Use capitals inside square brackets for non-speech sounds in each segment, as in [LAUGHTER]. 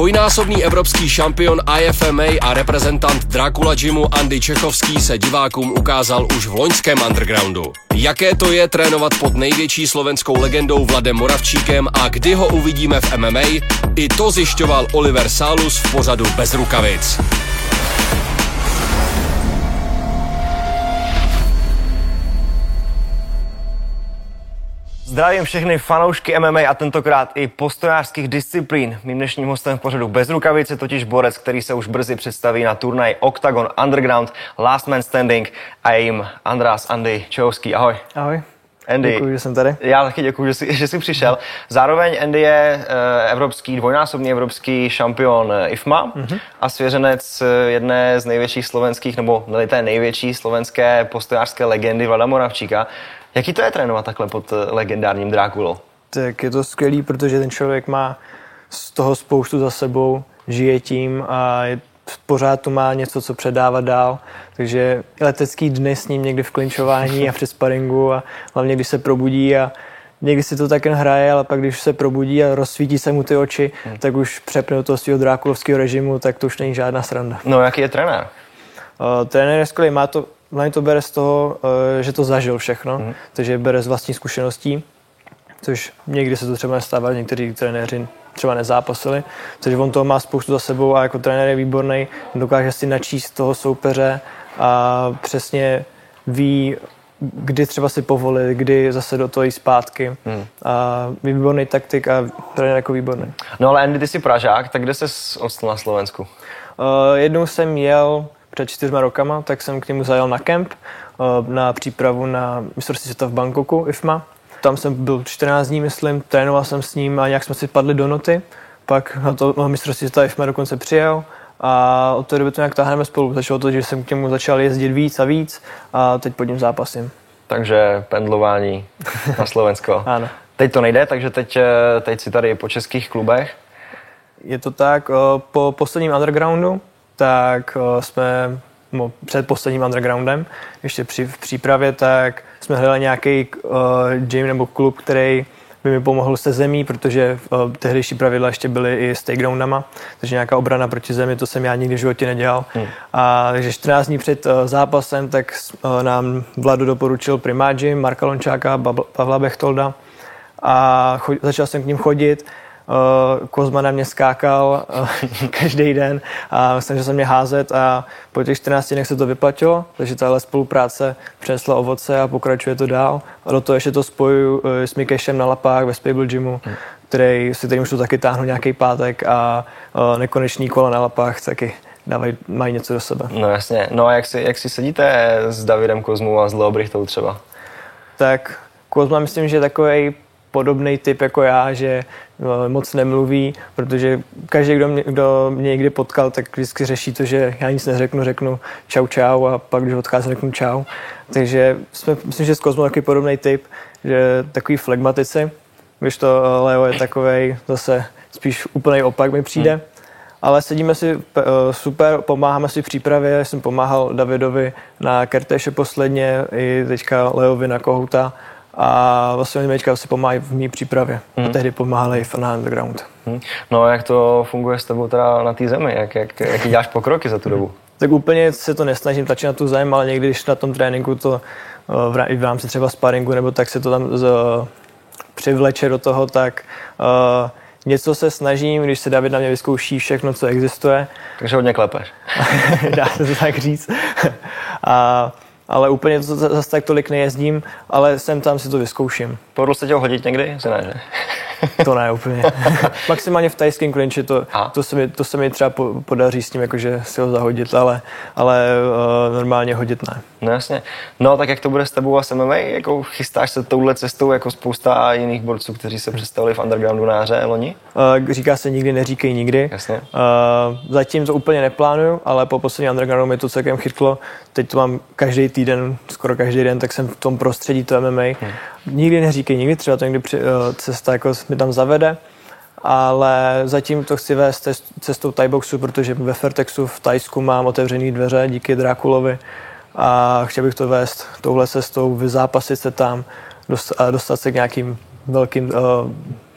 Dvojnásobný evropský šampion IFMA a reprezentant Dracula Gymu Andy Čechovský se divákům ukázal už v loňském undergroundu. Jaké to je trénovat pod největší slovenskou legendou Vladem Moravčíkem a kdy ho uvidíme v MMA, i to zjišťoval Oliver Salus v pořadu Bez rukavic. Zdravím všechny fanoušky MMA a tentokrát i postojářských disciplín. Mým dnešním hostem v pořadu bez rukavice totiž borec, který se už brzy představí na turnaj Octagon Underground Last Man Standing a jim András Andy Čehovský. Ahoj. Ahoj. Andy. Děkuji, že jsem tady. Já taky děkuji, že jsi, že jsi přišel. Zároveň Andy je uh, evropský, dvojnásobný evropský šampion eh, IFMA mm-hmm. a svěřenec eh, jedné z největších slovenských, nebo ne té největší slovenské postojářské legendy Vlada Moravčíka. Jaký to je trénovat takhle pod legendárním Drákulou? Tak je to skvělý, protože ten člověk má z toho spoustu za sebou, žije tím a je, pořád tu má něco, co předávat dál. Takže letecký dny s ním někdy v klinčování a při sparingu a hlavně když se probudí a někdy si to tak jen hraje, ale pak když se probudí a rozsvítí se mu ty oči, hmm. tak už přepne do toho svého drákulovského režimu, tak to už není žádná sranda. No jaký je trenér? Uh, trenér je skvělý, má to hlavně to bere z toho, eh, že to zažil všechno, mm. takže bere z vlastní zkušeností, což někdy se to třeba nestává, někteří trenéři třeba nezápasili, takže on toho má spoustu za sebou a jako trenér je výborný, dokáže si načíst toho soupeře a přesně ví, kdy třeba si povolit, kdy zase do toho jít zpátky. Hmm. A výborný taktik a trenér jako výborný. No ale Andy, ty jsi Pražák, tak kde jsi ostal na Slovensku? Uh, jednou jsem jel před čtyřma rokama, tak jsem k němu zajel na kemp, eh, na přípravu na mistrovství světa v Bangkoku, IFMA. Tam jsem byl 14 dní, myslím, trénoval jsem s ním a nějak jsme si padli do noty. Pak na to na mistrovství světa IFMA dokonce přijel a od té doby to nějak táhneme spolu. Začalo to, že jsem k němu začal jezdit víc a víc a teď pod ním zápasím. Takže pendlování na Slovensko. [LAUGHS] ano. Teď to nejde, takže teď, eh, teď si tady po českých klubech. Je to tak, eh, po posledním undergroundu tak eh, jsme před posledním undergroundem, ještě při, v přípravě, tak jsme hledali nějaký uh, gym nebo klub, který by mi pomohl se zemí, protože uh, tehdejší pravidla ještě byly i s takedownama, takže nějaká obrana proti zemi, to jsem já nikdy v životě nedělal. Hmm. A takže 14 dní před uh, zápasem, tak uh, nám Vladu doporučil Prima Gym, Marka Lončáka, Pavla Bechtolda a cho- začal jsem k ním chodit Kozma na mě skákal eh, [LAUGHS] každý den a snažil se mě házet a po těch 14 dnech se to vyplatilo, takže tahle spolupráce přinesla ovoce a pokračuje to dál. A do toho ještě to spojuju eh, s Mikešem na lapách ve Spable Gymu, hmm. který si tady už to taky táhnu nějaký pátek a nekonečný kola na lapách taky dávají, mají něco do sebe. No jasně. No a jak si, jak si sedíte s Davidem Kozmou a s Leobrichtou třeba? Tak Kozma myslím, že je takový podobný typ jako já, že no, moc nemluví, protože každý, kdo mě, kdo mě někdy potkal, tak vždycky řeší to, že já nic neřeknu, řeknu čau čau a pak, když odcházím, řeknu čau. Takže jsme, myslím, že s Kozmou takový podobný typ, že takový flegmatici, když to Leo je takový zase spíš úplný opak mi přijde. Hmm. Ale sedíme si uh, super, pomáháme si v přípravě, jsem pomáhal Davidovi na Kertéše posledně, i teďka Leovi na Kohouta a vlastně oni si pomáhají v mý přípravě. Hmm. A tehdy pomáhali i na underground. Hmm. No a jak to funguje s tebou teda na té zemi? Jak, jak, jaký děláš pokroky za tu dobu? Tak úplně se to nesnažím tlačit na tu zem, ale někdy, když na tom tréninku to eh, v rámci třeba sparingu, nebo tak se to tam z, přivleče do toho, tak uh, něco se snažím, když se David na mě vyzkouší všechno, co existuje. Takže hodně klepeš. [LAUGHS] Dá se to tak říct. [LAUGHS] a ale úplně to zase tak tolik nejezdím, ale sem tam si to vyzkouším. Povedlo se tě ho hodit někdy? Ne, že? [LAUGHS] to ne úplně. [LAUGHS] Maximálně v tajském klinči to, to, se mi, to se mi třeba podaří s tím, jakože si ho zahodit, ale, ale uh, normálně hodit ne. No jasně. No tak jak to bude s tebou a s MMA? Jako chystáš se touhle cestou jako spousta jiných borců, kteří se představili v undergroundu na hře loni? Uh, říká se nikdy, neříkej nikdy. Jasně. Uh, zatím to úplně neplánuju, ale po poslední undergroundu mi to celkem chytlo. Teď to mám každý týden, skoro každý den, tak jsem v tom prostředí to MMA. Hmm. Nikdy neříkej nikdy, třeba to někdy při, uh, cesta jako mi tam zavede ale zatím to chci vést cestou Thaiboxu, protože ve Fertexu v Tajsku mám otevřený dveře díky Drakulovi a chtěl bych to vést touhle cestou, vyzápasit se tam a dostat se k nějakým velkým uh,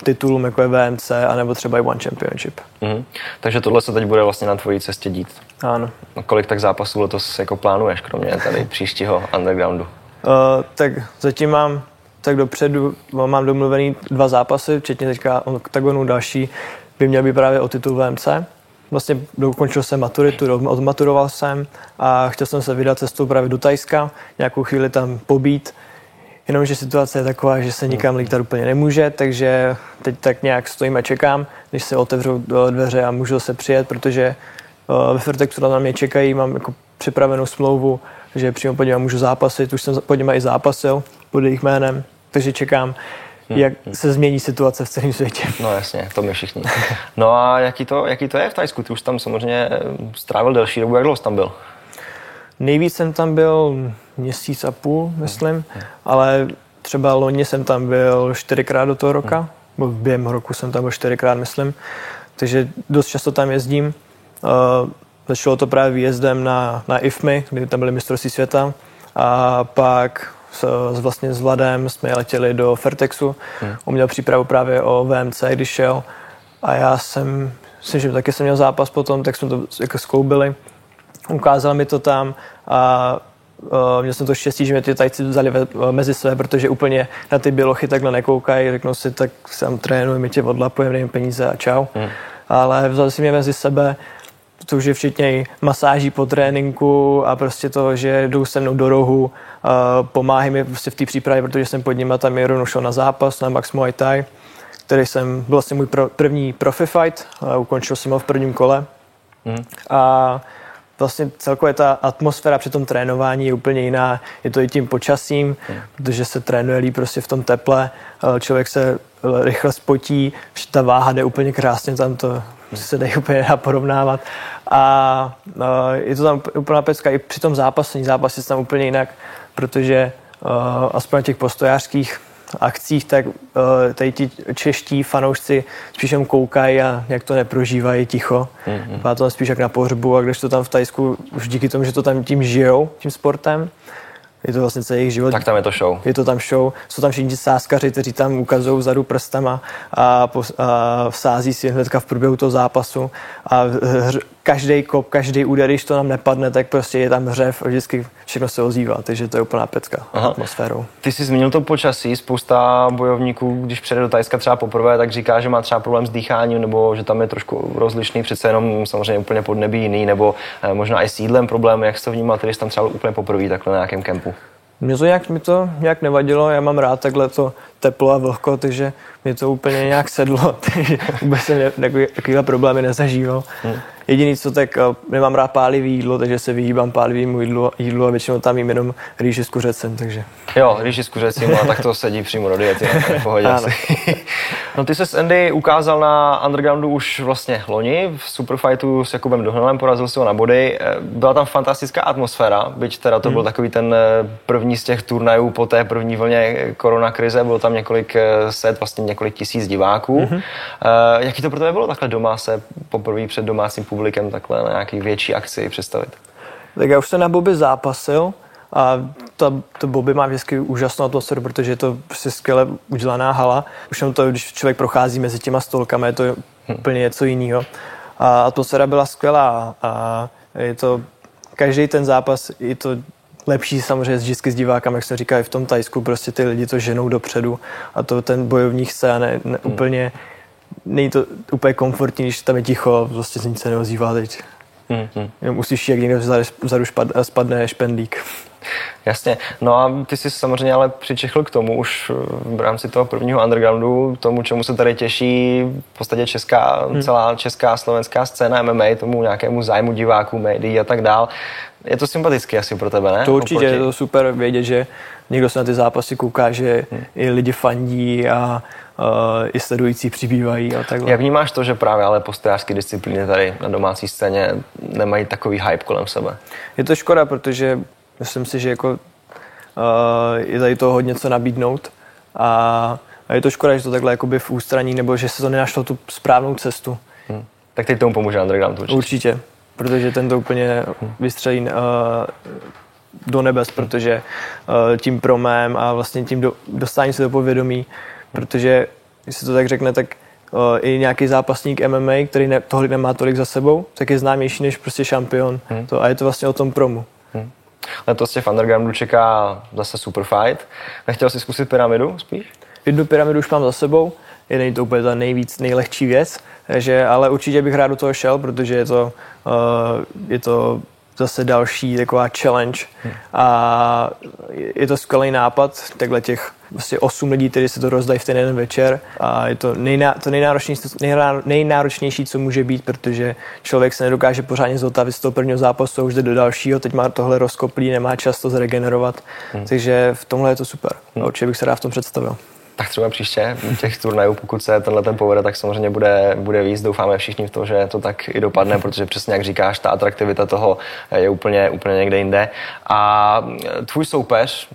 titulům, jako je VMC, anebo třeba i One Championship. Mm-hmm. Takže tohle se teď bude vlastně na tvojí cestě dít. Ano. Kolik tak zápasů letos jako plánuješ, kromě tady příštího undergroundu? Uh, tak zatím mám tak dopředu, mám domluvený dva zápasy, včetně teďka oktagonu další, by měl být právě o titul VMC. Vlastně dokončil jsem maturitu, odmaturoval jsem a chtěl jsem se vydat cestou právě do Tajska, nějakou chvíli tam pobít, jenomže situace je taková, že se nikam lítat úplně nemůže, takže teď tak nějak stojím a čekám, když se otevřou dveře a můžu se přijet, protože eh, ve Fertexu na mě čekají, mám jako připravenou smlouvu, že přímo pod můžu zápasit, už jsem pod i zápasil pod jejich jménem, takže čekám, hmm. Jak se změní situace v celém světě. No jasně, to my všichni. No a jaký to, jaký to je v Tajsku? Ty už tam samozřejmě eh, strávil delší dobu, jak dlouho jsi tam byl? Nejvíc jsem tam byl měsíc a půl, myslím, hmm. ale třeba loni jsem tam byl čtyřikrát do toho roka, hmm. v během roku jsem tam byl čtyřikrát, myslím, takže dost často tam jezdím. Uh, začalo to právě výjezdem na, na IFMI, kdy tam byly mistrovství světa a pak s, s, vlastně s Vladem jsme letěli do Fertexu. Hmm. On měl přípravu právě o VMC, když šel. A já jsem, myslím, že taky jsem měl zápas potom, tak jsme to jako skloubili. Ukázal mi to tam a Uh, měl jsem to štěstí, že mě ty tajci vzali ve, mezi své, protože úplně na ty bělochy takhle nekoukají, řeknou si, tak sám trénuji, my tě odlapujeme, dejme peníze a čau. Hmm. Ale vzali si mě mezi sebe, to už je včetně masáží po tréninku a prostě to, že jdou se mnou do rohu, uh, pomáhají mi prostě v té přípravě, protože jsem pod nimi tam rovnou šel na zápas, na Max Muay Thai, který jsem, byl vlastně můj pro, první profi fight, uh, ukončil jsem ho v prvním kole. Mm. A vlastně celkově ta atmosféra při tom trénování je úplně jiná. Je to i tím počasím, mm. protože se trénuje líp prostě v tom teple, člověk se rychle spotí, ta váha jde úplně krásně, tam to se dají [LAUGHS] úplně nedá porovnávat. A uh, je to tam úplná pecka. I při tom zápasení, zápas je tam úplně jinak, protože aspoň na těch postojářských akcích, tak uh, tady ti čeští fanoušci spíš jen koukají a jak to neprožívají ticho. Mm-hmm. to spíš jak na pohřbu a když to tam v Tajsku už díky tomu, že to tam tím žijou, tím sportem, je to vlastně celý jejich život. Tak tam je to show. Je to tam show. Jsou tam všichni sáskaři, kteří tam ukazují vzadu prstama a, po, a sází si hnedka v průběhu toho zápasu a každý kop, každý úder, když to nám nepadne, tak prostě je tam hřev a vždycky všechno se ozývá, takže to je úplná pecka Aha. atmosférou. Ty jsi zmínil to počasí, spousta bojovníků, když přijde do Tajska třeba poprvé, tak říká, že má třeba problém s dýcháním, nebo že tam je trošku rozlišný, přece jenom samozřejmě úplně podnebí jiný, nebo eh, možná i sídlem problém, jak jsi to vnímal, když tam třeba úplně poprvé takhle na nějakém kempu? Mě to nějak, mi to nějak nevadilo, já mám rád takhle to teplo a vlhko, takže mě to úplně nějak sedlo, [LAUGHS] takže vůbec jsem takovýhle problémy nezažíval. Hmm. Jediný, co tak, eh, nemám rád pálivý jídlo, takže se vyhýbám pálivým jídlu, jídlu a většinou tam jím jenom rýži s kuřecem, takže. Jo, rýži s kuřecím, a tak to sedí přímo do diety, v pohodě [LAUGHS] No ty se s Andy ukázal na Undergroundu už vlastně loni, v Superfightu s Jakubem Dohnalem, porazil si ho na body. Eh, byla tam fantastická atmosféra, byť teda to hmm. byl takový ten eh, první z těch turnajů po té první vlně korona krize, bylo tam několik set, vlastně několik tisíc diváků. Hmm. Jaký to pro tebe bylo takhle doma se poprvé před domácím publikem takhle na nějaký větší akci představit? Tak já už jsem na Bobby zápasil a ta, to Bobby má vždycky úžasnou atmosféru, protože je to prostě skvěle udělaná hala. Už jenom to, když člověk prochází mezi těma stolkami, je to hm. úplně něco jiného. A atmosféra byla skvělá a je to, každý ten zápas je to lepší samozřejmě vždycky s divákami, jak jsem říkal, i v tom Tajsku, prostě ty lidi to ženou dopředu a to ten bojovník se ne, ne, hmm. Není to úplně komfortní, když tam je ticho, prostě se nic se neozývá teď. Mm-hmm. Jenom uslyší, jak někdo vzadu spadne špendlík. Jasně. No a ty jsi samozřejmě ale přičechl k tomu už v rámci toho prvního undergroundu, tomu, čemu se tady těší v podstatě česká, hmm. celá česká slovenská scéna MMA, tomu nějakému zájmu diváků, médií a tak dál. Je to sympatické asi pro tebe, ne? To určitě, je to super vědět, že někdo se na ty zápasy kouká, že hmm. i lidi fandí a uh, i sledující přibývají a takhle. Jak vnímáš to, že právě ale postojářské disciplíny tady na domácí scéně nemají takový hype kolem sebe? Je to škoda, protože myslím si, že jako, uh, je tady to hodně co nabídnout a, a je to škoda, že to takhle jakoby v ústraní nebo že se to nenašlo tu správnou cestu. Hmm. Tak teď tomu pomůže Underground určitě. Určitě, protože ten to úplně vystřelí uh, do nebes, protože uh, tím promém a vlastně tím do, dostání se do povědomí protože když se to tak řekne, tak o, i nějaký zápasník MMA, který ne, tohle nemá tolik za sebou, tak je známější než prostě šampion. Hmm. To, a je to vlastně o tom promu. Hmm. Letos tě v undergroundu čeká zase super fight. Nechtěl jsi zkusit pyramidu spíš? Jednu pyramidu už mám za sebou, je není to úplně ta nejvíc, nejlehčí věc, že, ale určitě bych rád do toho šel, protože je to, uh, je to zase další taková challenge hmm. a je to skvělý nápad, takhle těch vlastně osm lidí, kteří se to rozdají v ten jeden večer a je to, nejná, to nejnáročnější, nejnáročnější, co může být, protože člověk se nedokáže pořádně zotavit z toho prvního zápasu, už jde do dalšího, teď má tohle rozkoplí, nemá čas to zregenerovat, hmm. takže v tomhle je to super. Hmm. určitě bych se rád v tom představil tak třeba příště těch turnajů, pokud se tenhle ten povede, tak samozřejmě bude, bude víc. Doufáme všichni v to, že to tak i dopadne, protože přesně jak říkáš, ta atraktivita toho je úplně, úplně někde jinde. A tvůj soupeř,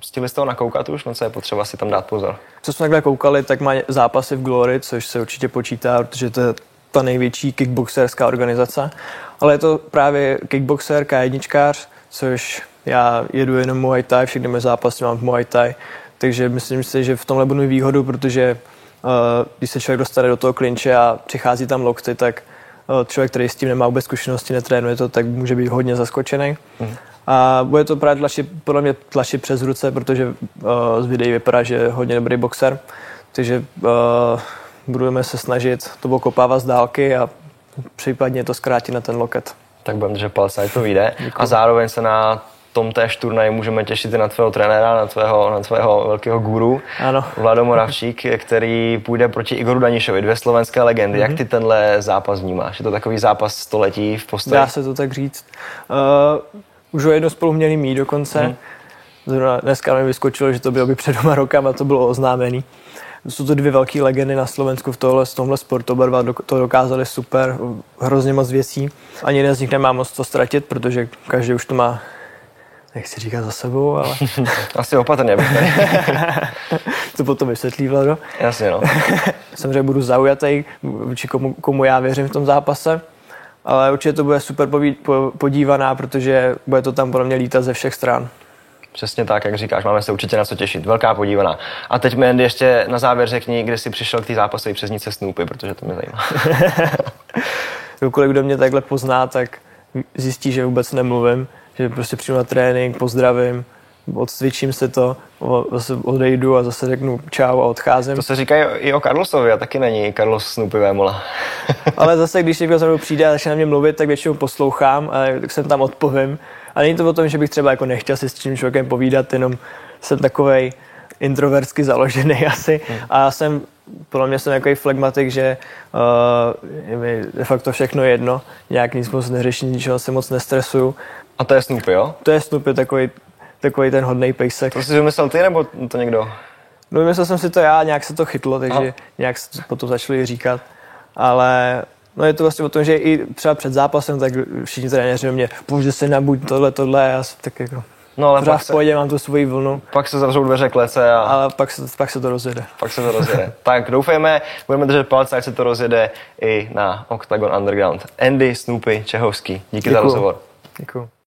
stihli jste ho nakoukat už, no co je potřeba si tam dát pozor? Co jsme takhle koukali, tak má zápasy v Glory, což se určitě počítá, protože to je ta největší kickboxerská organizace. Ale je to právě kickboxer, K1, což já jedu jenom Muay Thai, všechny mé zápasy mám v Muay Thai, takže myslím si, že v tomhle budu mít výhodu, protože uh, když se člověk dostane do toho klinče a přichází tam lokty, tak uh, člověk, který s tím nemá vůbec zkušenosti, netrénuje to, tak může být hodně zaskočený. Mm. A bude to právě tlačit, podle mě tlačit přes ruce, protože uh, z videí vypadá, že je hodně dobrý boxer. Takže uh, budeme se snažit to okopávat z dálky a případně to zkrátit na ten loket. Tak budeme že palce, ať to vyjde. A zároveň se na tom též turnaji můžeme těšit i na tvého trenéra, na tvého, na tvého velkého guru, ano. Vlado Moravčík, který půjde proti Igoru Danišovi, dvě slovenské legendy. Mm-hmm. Jak mhm. ty tenhle zápas vnímáš? Je to takový zápas století v postoji? Dá se to tak říct. Uh, už ho jedno spolu měli mít dokonce. Mm. Zrovna dneska mi vyskočilo, že to bylo by před dvěma rokama, to bylo oznámený. Jsou to dvě velké legendy na Slovensku v tohle, v tomhle sportu, oba dva to dokázali super, hrozně moc věcí. Ani jeden z nich nemá moc to ztratit, protože každý už to má nechci říkat za sebou, ale... [LAUGHS] Asi opatrně bych tady. [LAUGHS] to potom vysvětlí, Vlado. Jasně, no. [LAUGHS] Samozřejmě budu zaujatý, či komu, komu já věřím v tom zápase, ale určitě to bude super podívaná, protože bude to tam podle mě lítat ze všech stran. Přesně tak, jak říkáš, máme se určitě na co těšit. Velká podívaná. A teď mi ještě na závěr řekni, kde jsi přišel k té zápasové přesnice Snoopy, protože to mě zajímá. Kdokoliv, kdo mě takhle pozná, tak zjistí, že vůbec nemluvím že prostě přijdu na trénink, pozdravím, odcvičím se to, zase odejdu a zase řeknu čau a odcházím. To se říká i o Carlosovi a taky není Carlos Snoopy Vémola. [LAUGHS] Ale zase, když někdo za mnou přijde a začne na mě mluvit, tak většinou poslouchám a tak jsem tam odpovím. A není to o tom, že bych třeba jako nechtěl si s tím člověkem povídat, jenom jsem takovej introvertsky založený [LAUGHS] asi. Hmm. A já jsem, podle mě jsem takový flegmatik, že uh, je mi de facto všechno jedno, nějak nic moc neřeším, ničeho se moc nestresuju a to je Snoopy, jo? To je Snoopy, takový, takový ten hodný pejsek. To jsi vymyslel ty, nebo to někdo? No vymyslel jsem si to já, nějak se to chytlo, takže Aha. nějak se to potom začali říkat. Ale no je to vlastně o tom, že i třeba před zápasem, tak všichni trenéři mě, pojď se nabuď tohle, tohle, a já jsem tak jako No, ale pak v pohodě, se, mám tu svoji vlnu. Pak se zavřou dveře klece a... Ale pak se, pak se to rozjede. Pak se to rozjede. [LAUGHS] tak doufejme, budeme držet palce, ať se to rozjede i na Octagon Underground. Andy, Snoopy, Čehovský, díky Děkuju. za rozhovor. Děkuji.